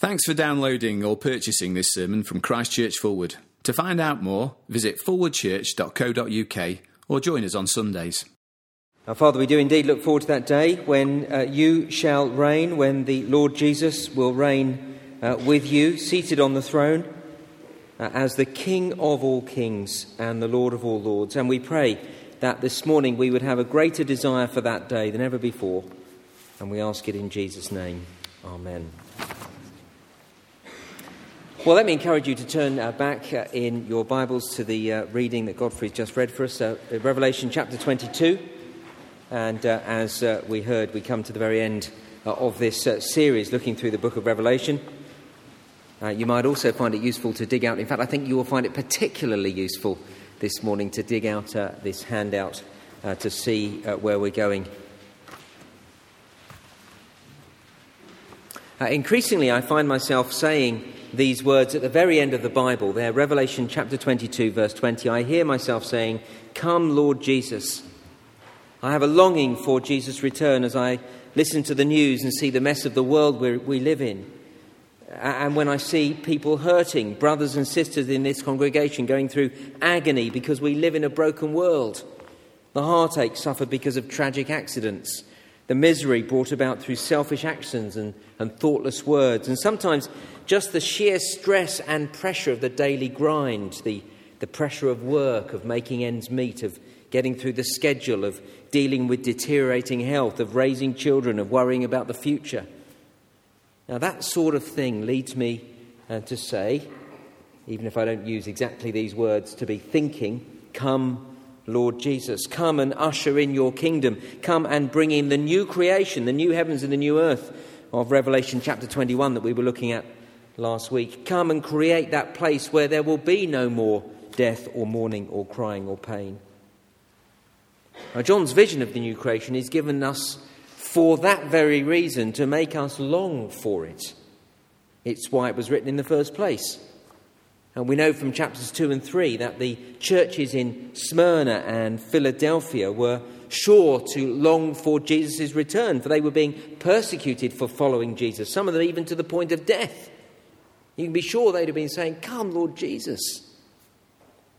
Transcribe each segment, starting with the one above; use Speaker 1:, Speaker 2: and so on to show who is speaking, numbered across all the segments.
Speaker 1: Thanks for downloading or purchasing this sermon from Christchurch Fulwood. To find out more, visit forwardchurch.co.uk or join us on Sundays.
Speaker 2: Our Father, we do indeed look forward to that day when uh, you shall reign, when the Lord Jesus will reign uh, with you, seated on the throne uh, as the King of all kings and the Lord of all lords. And we pray that this morning we would have a greater desire for that day than ever before. And we ask it in Jesus' name. Amen. Well, let me encourage you to turn uh, back uh, in your Bibles to the uh, reading that Godfrey's just read for us, uh, Revelation chapter 22. And uh, as uh, we heard, we come to the very end of this series looking through the book of Revelation. you might also find it useful to dig out, in fact, I think you will find it particularly useful this morning to dig out this handout to see where we're going. increasingly, I find myself saying these words at the very end of the Bible, there, Revelation chapter 22, verse 20. I hear myself saying, Come, Lord Jesus. I have a longing for Jesus' return as I listen to the news and see the mess of the world we live in. And when I see people hurting, brothers and sisters in this congregation going through agony because we live in a broken world, the heartache suffered because of tragic accidents, the misery brought about through selfish actions and, and thoughtless words, and sometimes just the sheer stress and pressure of the daily grind, the, the pressure of work, of making ends meet, of getting through the schedule, of dealing with deteriorating health, of raising children, of worrying about the future. Now, that sort of thing leads me uh, to say, even if I don't use exactly these words, to be thinking, Come, Lord Jesus. Come and usher in your kingdom. Come and bring in the new creation, the new heavens and the new earth of Revelation chapter 21 that we were looking at last week. Come and create that place where there will be no more death or mourning or crying or pain. Now, John's vision of the new creation is given us for that very reason to make us long for it. It's why it was written in the first place. And we know from chapters 2 and 3 that the churches in Smyrna and Philadelphia were sure to long for Jesus' return, for they were being persecuted for following Jesus, some of them even to the point of death. You can be sure they'd have been saying, Come, Lord Jesus.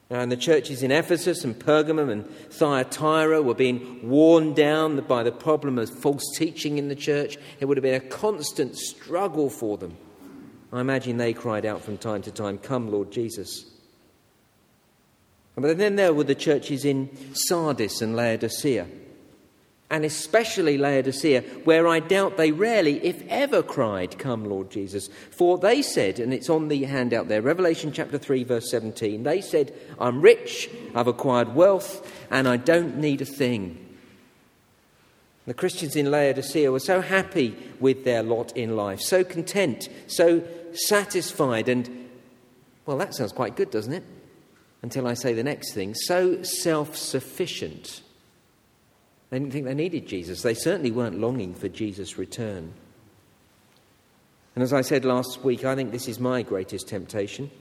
Speaker 2: And the churches in Ephesus and Pergamum and Thyatira were being worn down by the problem of false teaching in the church. It would have been a constant struggle for them. I imagine they cried out from time to time, Come, Lord Jesus. But then there were the churches in Sardis and Laodicea and especially Laodicea, where I doubt they rarely, if ever, cried, Come, Lord Jesus. For they said, and it's on the handout there, Revelation chapter 3, verse 17, they said, I'm rich, I've acquired wealth, and I don't need a thing. The Christians in Laodicea were so happy with their lot in life, so content, so satisfied, and, well, that sounds quite good, doesn't it? Until I say the next thing so self sufficient they didn't think they needed Jesus. They certainly weren't longing for Jesus' return. And as I said last week, I think this is my greatest temptation.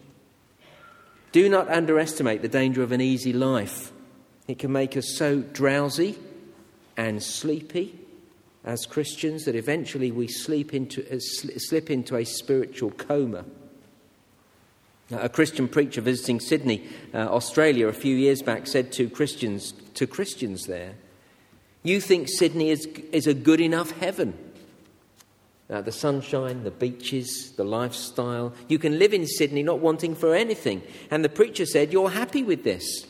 Speaker 2: Do not underestimate the danger of an easy life. It can make us so drowsy and sleepy as Christians that eventually we sleep into, uh, slip into a spiritual coma. A Christian preacher visiting Sydney, uh, Australia, a few years back said to Christians, to Christians there, you think Sydney is, is a good enough heaven. Uh, the sunshine, the beaches, the lifestyle. You can live in Sydney not wanting for anything. And the preacher said, You're happy with this.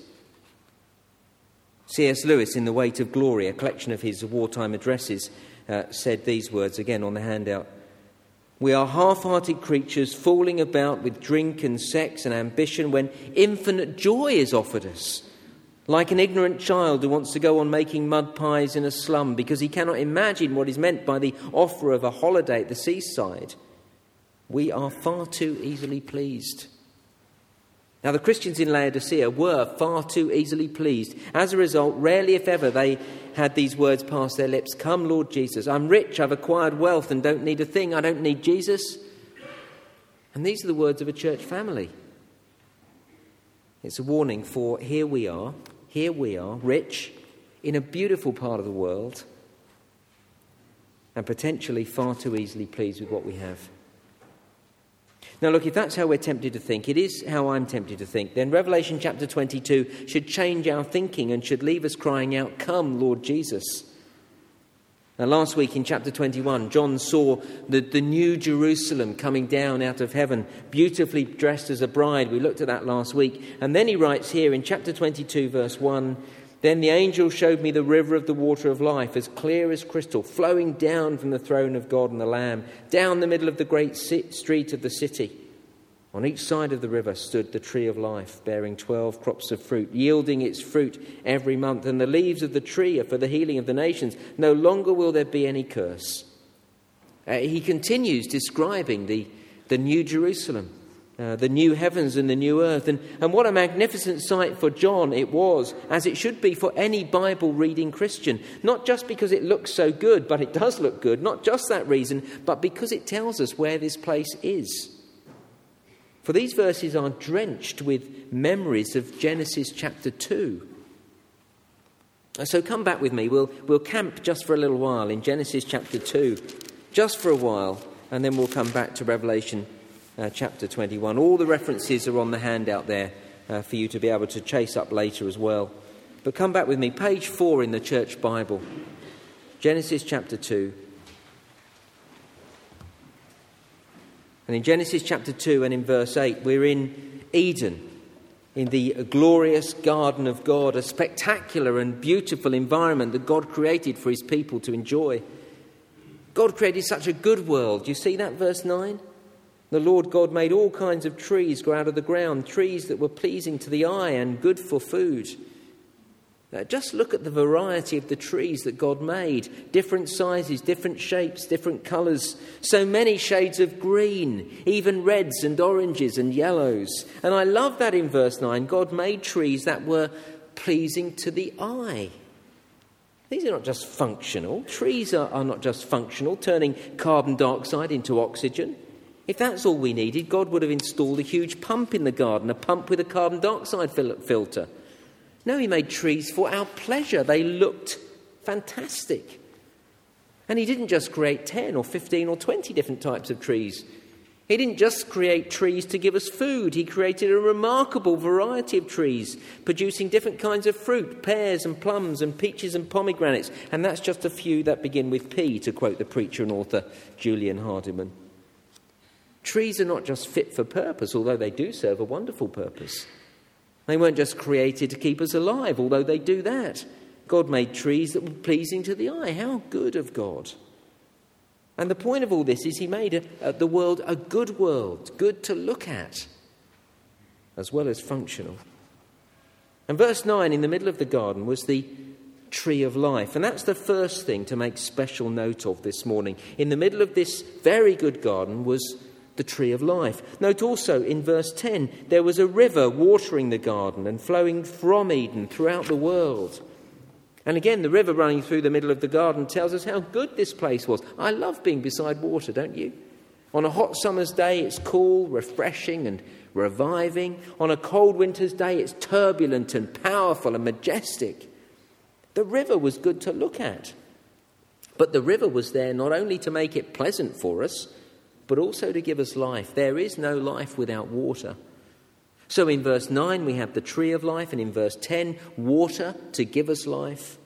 Speaker 2: C.S. Lewis, in The Weight of Glory, a collection of his wartime addresses, uh, said these words again on the handout We are half hearted creatures fooling about with drink and sex and ambition when infinite joy is offered us like an ignorant child who wants to go on making mud pies in a slum because he cannot imagine what is meant by the offer of a holiday at the seaside. We are far too easily pleased. Now, the Christians in Laodicea were far too easily pleased. As a result, rarely, if ever, they had these words pass their lips Come, Lord Jesus. I'm rich, I've acquired wealth, and don't need a thing. I don't need Jesus. And these are the words of a church family. It's a warning for here we are, here we are, rich, in a beautiful part of the world, and potentially far too easily pleased with what we have. Now, look, if that's how we're tempted to think, it is how I'm tempted to think, then Revelation chapter 22 should change our thinking and should leave us crying out, Come, Lord Jesus. Now, last week in chapter 21, John saw the, the new Jerusalem coming down out of heaven, beautifully dressed as a bride. We looked at that last week. And then he writes here in chapter 22, verse 1 Then the angel showed me the river of the water of life, as clear as crystal, flowing down from the throne of God and the Lamb, down the middle of the great street of the city. On each side of the river stood the tree of life, bearing twelve crops of fruit, yielding its fruit every month. And the leaves of the tree are for the healing of the nations. No longer will there be any curse. Uh, he continues describing the, the new Jerusalem, uh, the new heavens and the new earth. And, and what a magnificent sight for John it was, as it should be for any Bible reading Christian. Not just because it looks so good, but it does look good. Not just that reason, but because it tells us where this place is. For these verses are drenched with memories of Genesis chapter 2. So come back with me. We'll, we'll camp just for a little while in Genesis chapter 2, just for a while, and then we'll come back to Revelation uh, chapter 21. All the references are on the handout there uh, for you to be able to chase up later as well. But come back with me, page 4 in the Church Bible, Genesis chapter 2. And in Genesis chapter 2 and in verse 8, we're in Eden, in the glorious garden of God, a spectacular and beautiful environment that God created for his people to enjoy. God created such a good world. You see that, verse 9? The Lord God made all kinds of trees grow out of the ground, trees that were pleasing to the eye and good for food. Now, just look at the variety of the trees that God made different sizes, different shapes, different colours, so many shades of green, even reds and oranges and yellows. And I love that in verse 9 God made trees that were pleasing to the eye. These are not just functional. Trees are, are not just functional, turning carbon dioxide into oxygen. If that's all we needed, God would have installed a huge pump in the garden, a pump with a carbon dioxide fil- filter. No, he made trees for our pleasure. They looked fantastic. And he didn't just create 10 or 15 or 20 different types of trees. He didn't just create trees to give us food. He created a remarkable variety of trees, producing different kinds of fruit pears and plums and peaches and pomegranates. And that's just a few that begin with P, to quote the preacher and author Julian Hardyman. Trees are not just fit for purpose, although they do serve a wonderful purpose. They weren't just created to keep us alive, although they do that. God made trees that were pleasing to the eye. How good of God! And the point of all this is He made a, a, the world a good world, good to look at, as well as functional. And verse 9, in the middle of the garden, was the tree of life. And that's the first thing to make special note of this morning. In the middle of this very good garden was the tree of life. Note also in verse 10 there was a river watering the garden and flowing from Eden throughout the world. And again, the river running through the middle of the garden tells us how good this place was. I love being beside water, don't you? On a hot summer's day, it's cool, refreshing, and reviving. On a cold winter's day, it's turbulent and powerful and majestic. The river was good to look at. But the river was there not only to make it pleasant for us, but also to give us life. There is no life without water. So in verse 9, we have the tree of life, and in verse 10, water to give us life.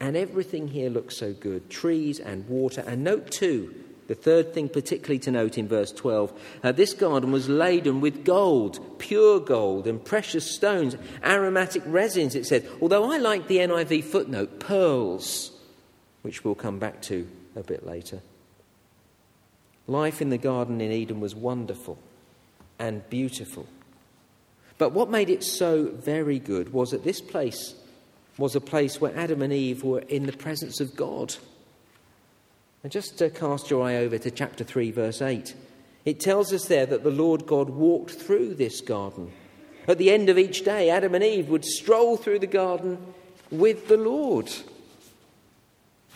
Speaker 2: And everything here looks so good trees and water. And note too, the third thing particularly to note in verse 12 uh, this garden was laden with gold, pure gold, and precious stones, aromatic resins, it said. Although I like the NIV footnote, pearls, which we'll come back to a bit later. Life in the Garden in Eden was wonderful and beautiful. But what made it so very good was that this place was a place where Adam and Eve were in the presence of God. And just to cast your eye over to chapter 3, verse 8, it tells us there that the Lord God walked through this garden. At the end of each day, Adam and Eve would stroll through the garden with the Lord.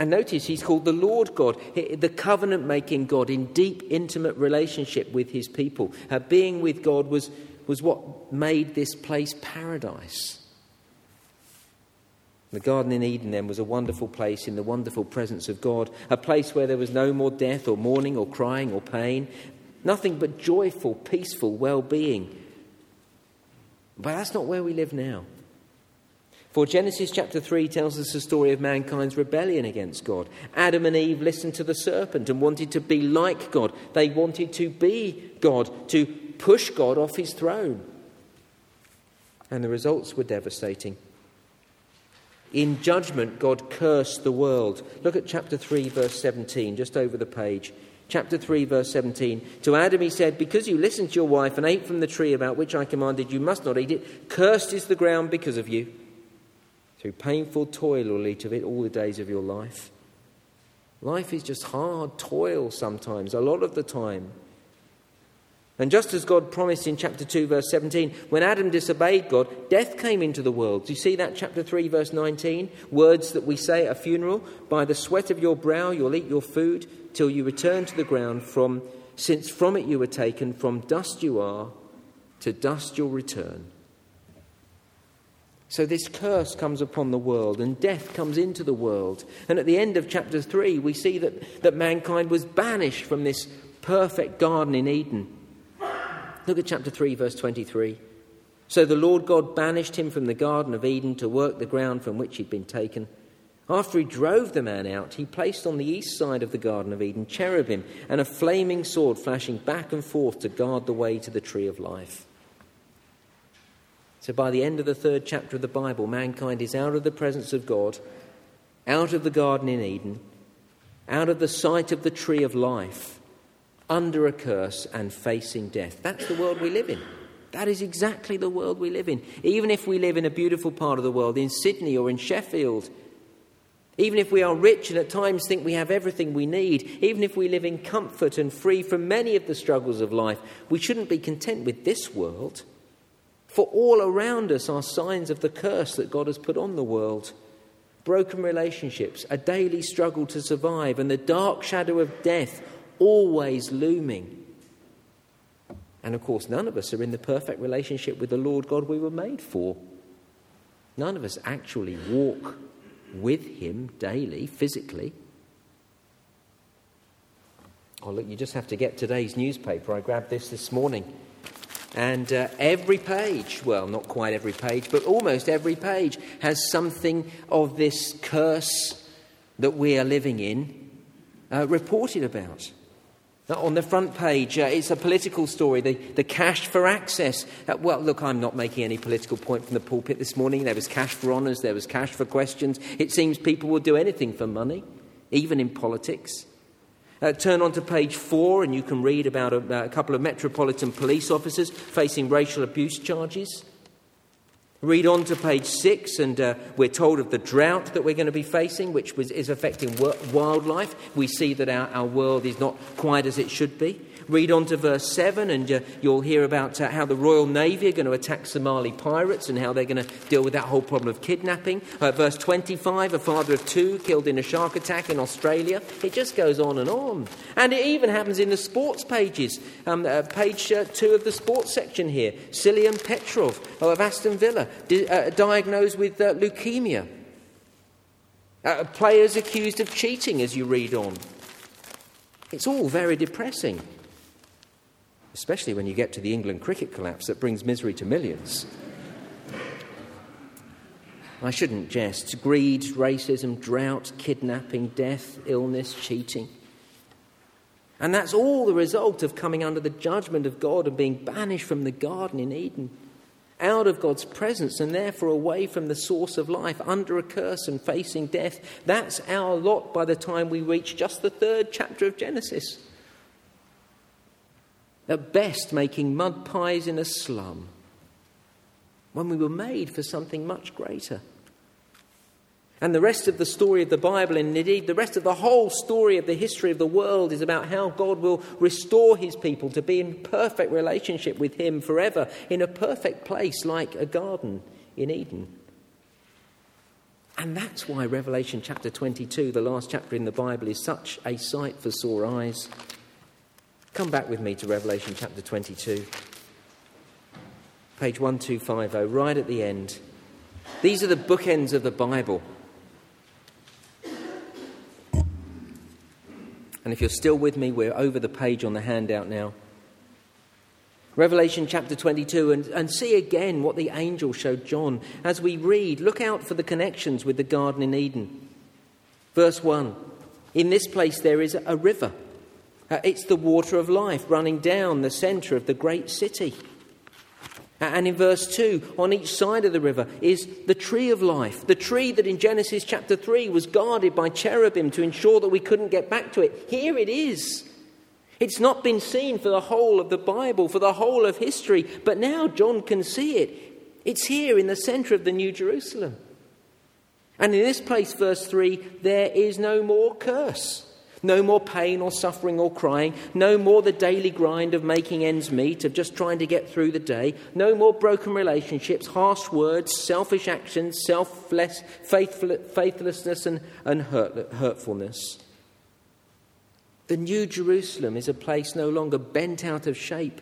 Speaker 2: And notice he's called the Lord God, the covenant making God in deep, intimate relationship with his people. Uh, being with God was, was what made this place paradise. The Garden in Eden then was a wonderful place in the wonderful presence of God, a place where there was no more death or mourning or crying or pain. nothing but joyful, peaceful well being. But that's not where we live now. For Genesis chapter 3 tells us the story of mankind's rebellion against God. Adam and Eve listened to the serpent and wanted to be like God. They wanted to be God, to push God off his throne. And the results were devastating. In judgment, God cursed the world. Look at chapter 3, verse 17, just over the page. Chapter 3, verse 17. To Adam he said, Because you listened to your wife and ate from the tree about which I commanded you must not eat it, cursed is the ground because of you. Through painful toil you'll eat of it all the days of your life. Life is just hard toil sometimes, a lot of the time. And just as God promised in chapter 2, verse 17, when Adam disobeyed God, death came into the world. Do you see that, chapter 3, verse 19? Words that we say at a funeral By the sweat of your brow you'll eat your food till you return to the ground, from, since from it you were taken, from dust you are, to dust you'll return. So this curse comes upon the world, and death comes into the world. And at the end of chapter 3, we see that, that mankind was banished from this perfect garden in Eden. Look at chapter 3, verse 23. So the Lord God banished him from the Garden of Eden to work the ground from which he'd been taken. After he drove the man out, he placed on the east side of the Garden of Eden cherubim and a flaming sword flashing back and forth to guard the way to the tree of life. So by the end of the third chapter of the Bible, mankind is out of the presence of God, out of the garden in Eden, out of the sight of the tree of life, under a curse and facing death. That's the world we live in. That is exactly the world we live in. Even if we live in a beautiful part of the world, in Sydney or in Sheffield, even if we are rich and at times think we have everything we need, even if we live in comfort and free from many of the struggles of life, we shouldn't be content with this world. For all around us are signs of the curse that God has put on the world broken relationships, a daily struggle to survive, and the dark shadow of death always looming. And of course, none of us are in the perfect relationship with the Lord God we were made for. None of us actually walk with Him daily, physically. Oh, look, you just have to get today's newspaper. I grabbed this this morning. And uh, every page, well, not quite every page, but almost every page has something of this curse that we are living in uh, reported about. On the front page, uh, it's a political story, the, the cash for access. Uh, well, look, I'm not making any political point from the pulpit this morning. There was cash for honours, there was cash for questions. It seems people will do anything for money, even in politics. Uh, turn on to page four, and you can read about a, a couple of metropolitan police officers facing racial abuse charges. Read on to page six, and uh, we're told of the drought that we're going to be facing, which was, is affecting wildlife. We see that our, our world is not quite as it should be. Read on to verse 7, and uh, you'll hear about uh, how the Royal Navy are going to attack Somali pirates and how they're going to deal with that whole problem of kidnapping. Uh, verse 25, a father of two killed in a shark attack in Australia. It just goes on and on. And it even happens in the sports pages. Um, uh, page uh, 2 of the sports section here Stiliyan Petrov of Aston Villa, di- uh, diagnosed with leukemia. players accused of cheating, as you read on. It's all very depressing especially when you get to the England cricket collapse that brings misery to millions. I shouldn't jest. Greed, racism, drought, kidnapping, death, illness, cheating. And that's all the result of coming under the judgment of God and being banished from the garden in Eden, out of God's presence and therefore away from the source of life, under a curse and facing death. That's our lot by the time we reach just the third chapter of Genesis at best making mud pies in a slum, when we were made for something much greater. And the rest of the story of the Bible, and indeed the rest of the whole story of the history of the world, is about how God will restore his people to be in perfect relationship with him forever, in a perfect place like a garden in Eden. And that's why Revelation chapter 22, the last chapter in the Bible, is such a sight for sore eyes. Come back with me to Revelation chapter 22, page 1250, right at the end. These are the bookends of the Bible. And if you're still with me, we're over the page on the handout now. Revelation chapter 22, and, and see again what the angel showed John. As we read, look out for the connections with the Garden in Eden. Verse 1 In this place there is a river. Uh, it's the water of life running down the centre of the great city. And in verse 2, on each side of the river is the tree of life, the tree that in Genesis chapter 3 was guarded by cherubim to ensure that we couldn't get back to it. Here it is. It's not been seen for the whole of the Bible, for the whole of history, but now John can see it. It's here in the center of the New Jerusalem. And in this place, verse 3, there is no more curse. No more pain or suffering or crying. No more the daily grind of making ends meet, of just trying to get through the day. No more broken relationships, harsh words, selfish actions, selfless, faithlessness, and, and hurt, hurtfulness. The New Jerusalem is a place no longer bent out of shape,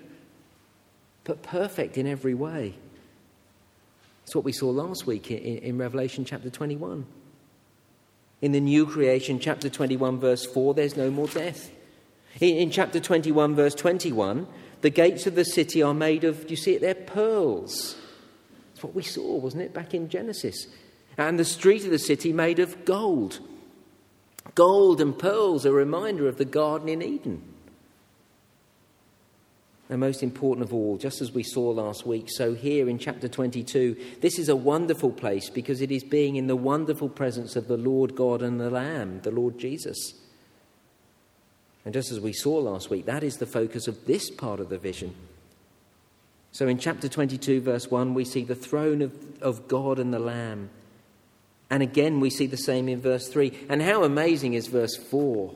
Speaker 2: but perfect in every way. It's what we saw last week in, in Revelation chapter 21. In the new creation, chapter 21, verse 4, there's no more death. In, in chapter 21, verse 21, the gates of the city are made of, do you see it there? Pearls. That's what we saw, wasn't it, back in Genesis? And the street of the city made of gold. Gold and pearls, a reminder of the garden in Eden. And most important of all, just as we saw last week, so here in chapter 22, this is a wonderful place because it is being in the wonderful presence of the Lord God and the Lamb, the Lord Jesus. And just as we saw last week, that is the focus of this part of the vision. So in chapter 22, verse 1, we see the throne of, of God and the Lamb. And again, we see the same in verse 3. And how amazing is verse 4?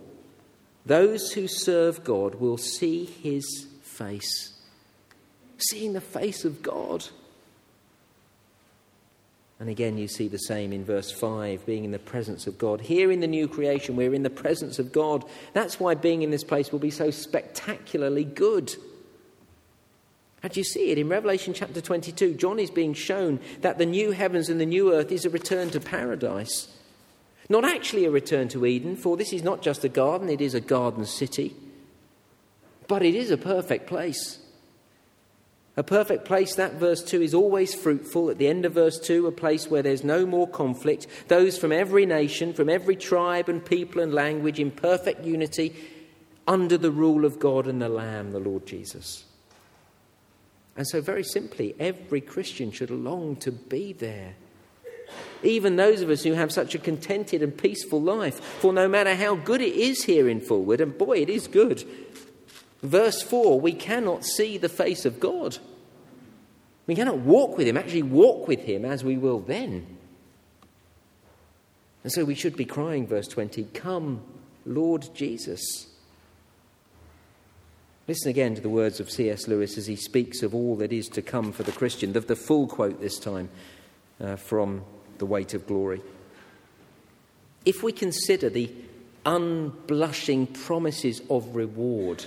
Speaker 2: Those who serve God will see his face. Seeing the face of God. And again, you see the same in verse 5, being in the presence of God. Here in the new creation, we're in the presence of God. That's why being in this place will be so spectacularly good. And you see it in Revelation chapter 22. John is being shown that the new heavens and the new earth is a return to paradise. Not actually a return to Eden, for this is not just a garden, it is a garden city. But it is a perfect place. A perfect place, that verse 2 is always fruitful. At the end of verse 2, a place where there's no more conflict. Those from every nation, from every tribe and people and language in perfect unity under the rule of God and the Lamb, the Lord Jesus. And so, very simply, every Christian should long to be there. Even those of us who have such a contented and peaceful life, for no matter how good it is here in Fulwood, and boy, it is good, Verse 4 we cannot see the face of God. We cannot walk with Him, actually, walk with Him as we will then. And so we should be crying, verse 20, Come, Lord Jesus. Listen again to the words of C.S. Lewis as he speaks of all that is to come for the Christian, the, the full quote this time uh, from The Weight of Glory. If we consider the unblushing promises of reward,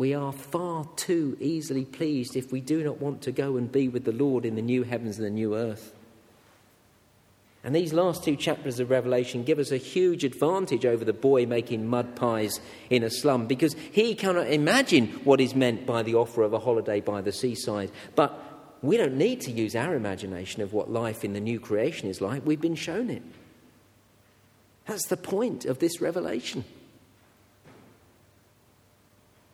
Speaker 2: We are far too easily pleased if we do not want to go and be with the Lord in the new heavens and the new earth. And these last two chapters of Revelation give us a huge advantage over the boy making mud pies in a slum because he cannot imagine what is meant by the offer of a holiday by the seaside. But we don't need to use our imagination of what life in the new creation is like. We've been shown it. That's the point of this revelation.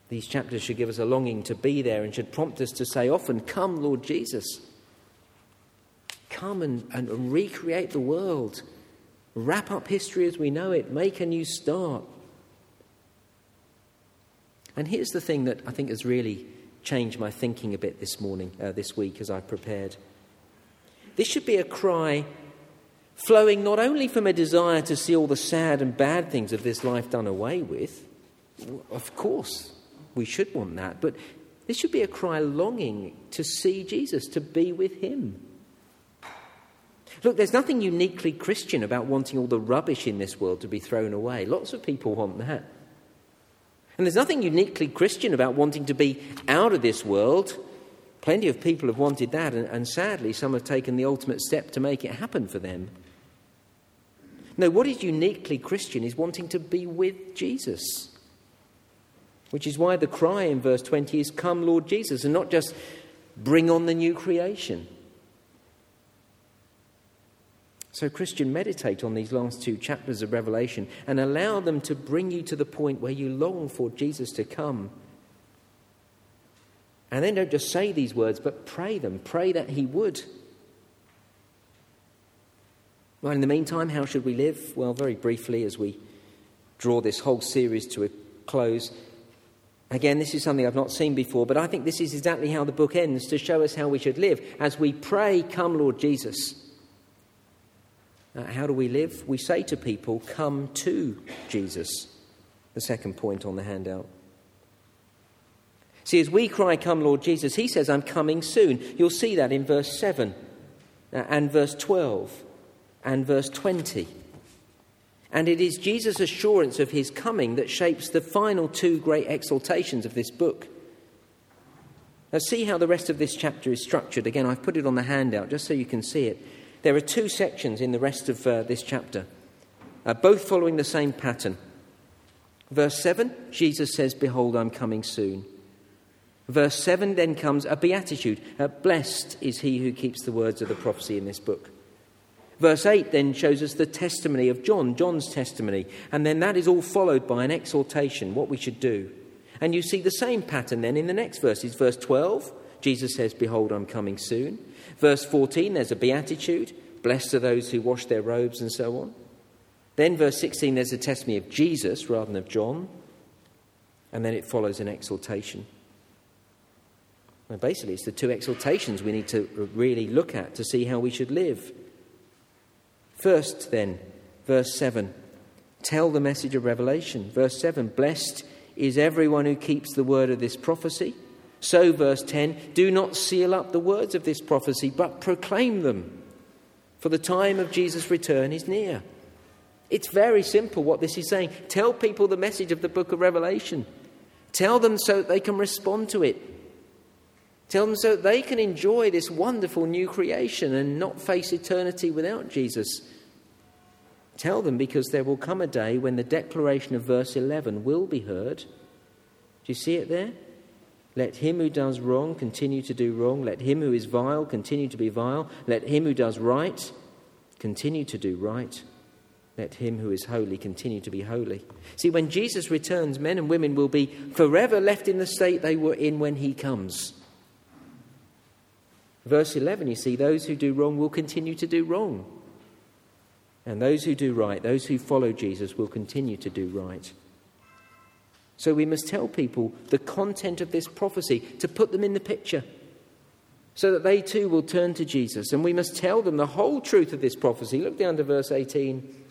Speaker 2: These chapters should give us a longing to be there and should prompt us to say often, Come, Lord Jesus. Come and, and recreate the world. Wrap up history as we know it. Make a new start. And here's the thing that I think has really changed my thinking a bit this morning, uh, this week, as I prepared. This should be a cry flowing not only from a desire to see all the sad and bad things of this life done away with, of course, we should want that. But This should be a cry longing to see Jesus, to be with him. Look, there's nothing uniquely Christian about wanting all the rubbish in this world to be thrown away. Lots of people want that. And there's nothing uniquely Christian about wanting to be out of this world. Plenty of people have wanted that, and, and sadly, some have taken the ultimate step to make it happen for them. No, what is uniquely Christian is wanting to be with Jesus. Which is why the cry in verse 20 is, Come, Lord Jesus, and not just bring on the new creation. So, Christian, meditate on these last two chapters of Revelation and allow them to bring you to the point where you long for Jesus to come. And then don't just say these words, but pray them. Pray that He would. Well, in the meantime, how should we live? Well, very briefly, as we draw this whole series to a close, Again, this is something I've not seen before, but I think this is exactly how the book ends to show us how we should live. As we pray, Come, Lord Jesus, uh, how do we live? We say to people, Come to Jesus. The second point on the handout. See, as we cry, Come, Lord Jesus, he says, I'm coming soon. You'll see that in verse 7 uh, and verse 12 and verse 20. And it is Jesus' assurance of his coming that shapes the final two great exaltations of this book. Now, see how the rest of this chapter is structured. Again, I've put it on the handout just so you can see it. There are two sections in the rest of uh, this chapter, uh, both following the same pattern. Verse 7, Jesus says, Behold, I'm coming soon. Verse 7 then comes a beatitude. Uh, Blessed is he who keeps the words of the prophecy in this book. Verse 8 then shows us the testimony of John, John's testimony, and then that is all followed by an exhortation, what we should do. And you see the same pattern then in the next verses. Verse 12, Jesus says, Behold, I'm coming soon. Verse 14, there's a beatitude. Blessed are those who wash their robes, and so on. Then, verse 16, there's a testimony of Jesus rather than of John. And then it follows an exhortation. Basically, it's the two exhortations we need to really look at to see how we should live. First, then, verse 7 tell the message of Revelation. Verse 7 Blessed is everyone who keeps the word of this prophecy. So, verse 10 do not seal up the words of this prophecy, but proclaim them, for the time of Jesus' return is near. It's very simple what this is saying. Tell people the message of the book of Revelation. Tell them so that they can respond to it. Tell them so that they can enjoy this wonderful new creation and not face eternity without Jesus. Tell them because there will come a day when the declaration of verse 11 will be heard. Do you see it there? Let him who does wrong continue to do wrong. Let him who is vile continue to be vile. Let him who does right continue to do right. Let him who is holy continue to be holy. See, when Jesus returns, men and women will be forever left in the state they were in when he comes. Verse 11, you see, those who do wrong will continue to do wrong. And those who do right, those who follow Jesus, will continue to do right. So we must tell people the content of this prophecy to put them in the picture so that they too will turn to Jesus. And we must tell them the whole truth of this prophecy. Look down to verse 18.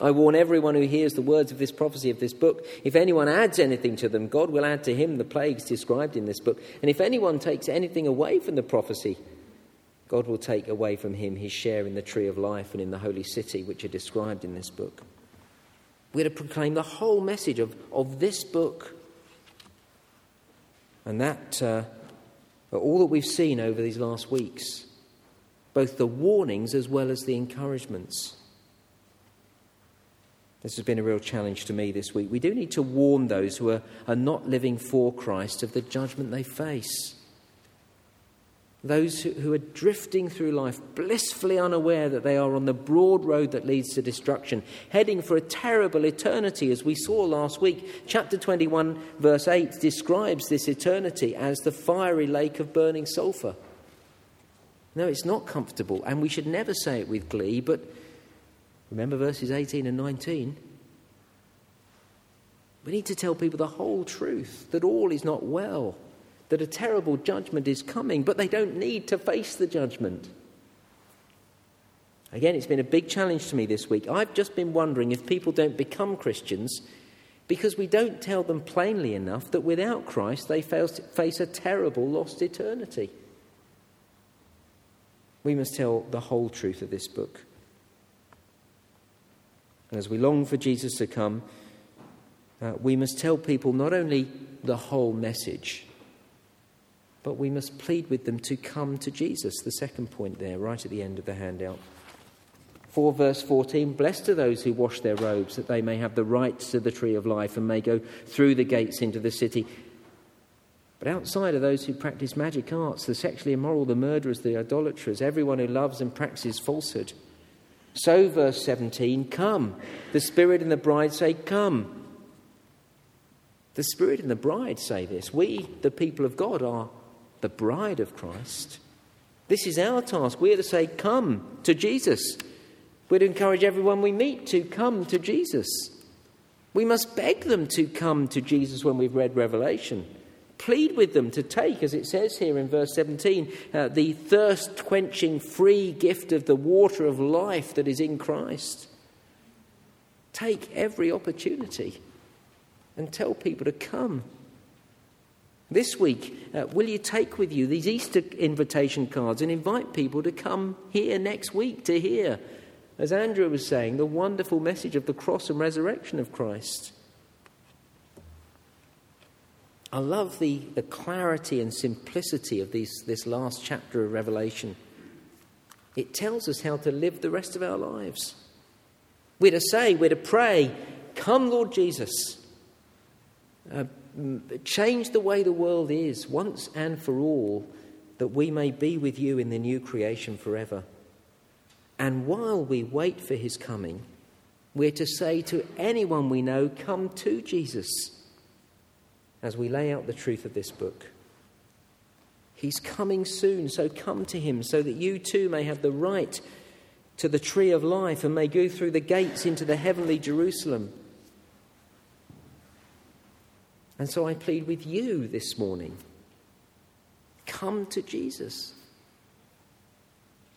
Speaker 2: I warn everyone who hears the words of this prophecy of this book. If anyone adds anything to them, God will add to him the plagues described in this book. And if anyone takes anything away from the prophecy, God will take away from him his share in the tree of life and in the holy city, which are described in this book. We're to proclaim the whole message of, of this book. And that, uh, all that we've seen over these last weeks, both the warnings as well as the encouragements. This has been a real challenge to me this week. We do need to warn those who are, are not living for Christ of the judgment they face those who are drifting through life blissfully unaware that they are on the broad road that leads to destruction, heading for a terrible eternity, as we saw last week. Chapter 21, verse 8, describes this eternity as the fiery lake of burning sulfur. No, it's not comfortable, and we should never say it with glee, but remember verses 18 and 19. We need to tell people the whole truth that all is not well that a terrible judgment is coming, but they don't need to face the judgment. Again, it's been a big challenge to me this week. I've just been wondering if people don't become Christians because we don't tell them plainly enough that without Christ they face a terrible lost eternity. We must tell the whole truth of this book. And as we long for Jesus to come, uh, we must tell people not only the whole message, but we must plead with them to come to Jesus. The second point there, right at the end of the handout. 4 verse 14 Blessed are those who wash their robes, that they may have the rights to the tree of life and may go through the gates into the city. But outside are those who practice magic arts, the sexually immoral, the murderers, the idolaters, everyone who loves and practices falsehood. So, verse 17, come. The Spirit and the bride say, Come. The Spirit and the bride say this. We, the people of God, are the bride of Christ. This is our task. We are to say, Come to Jesus. We're to encourage everyone we meet to come to Jesus. We must beg them to come to Jesus when we've read Revelation. Plead with them to take, as it says here in verse 17, uh, the thirst quenching free gift of the water of life that is in Christ. Take every opportunity and tell people to come. This week, uh, will you take with you these Easter invitation cards and invite people to come here next week to hear as Andrew was saying, the wonderful message of the cross and resurrection of Christ. I love the, the clarity and simplicity of these, this last chapter of Revelation. It tells us how to live the rest of our lives. We're to say, we're to pray, Come, Lord Jesus. Uh, change the way the world is once and for all, that we may be with you in the new creation forever. And while we wait for his coming, we're to say to anyone we know, Come to Jesus, as we lay out the truth of this book. He's coming soon, so come to him, so that you too may have the right to the tree of life and may go through the gates into the heavenly Jerusalem. And so I plead with you this morning come to Jesus.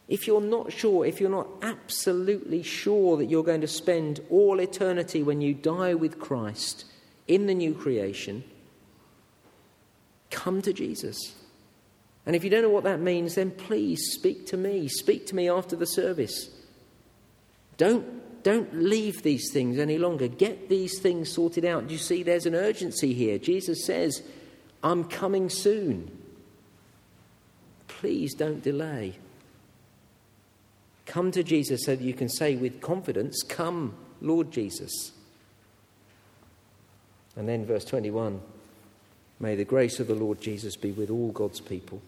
Speaker 2: If you're not sure, if you're not absolutely sure that you're going to spend all eternity when you die with Christ in the new creation, come to Jesus. And if you don't know what that means, then please speak to me. Speak to me after the service. Don't, don't leave these things any longer. Get these things sorted out. You see, there's an urgency here. Jesus says, I'm coming soon. Please don't delay. Come to Jesus so that you can say with confidence, Come, Lord Jesus. And then, verse 21 May the grace of the Lord Jesus be with all God's people.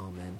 Speaker 2: Amen.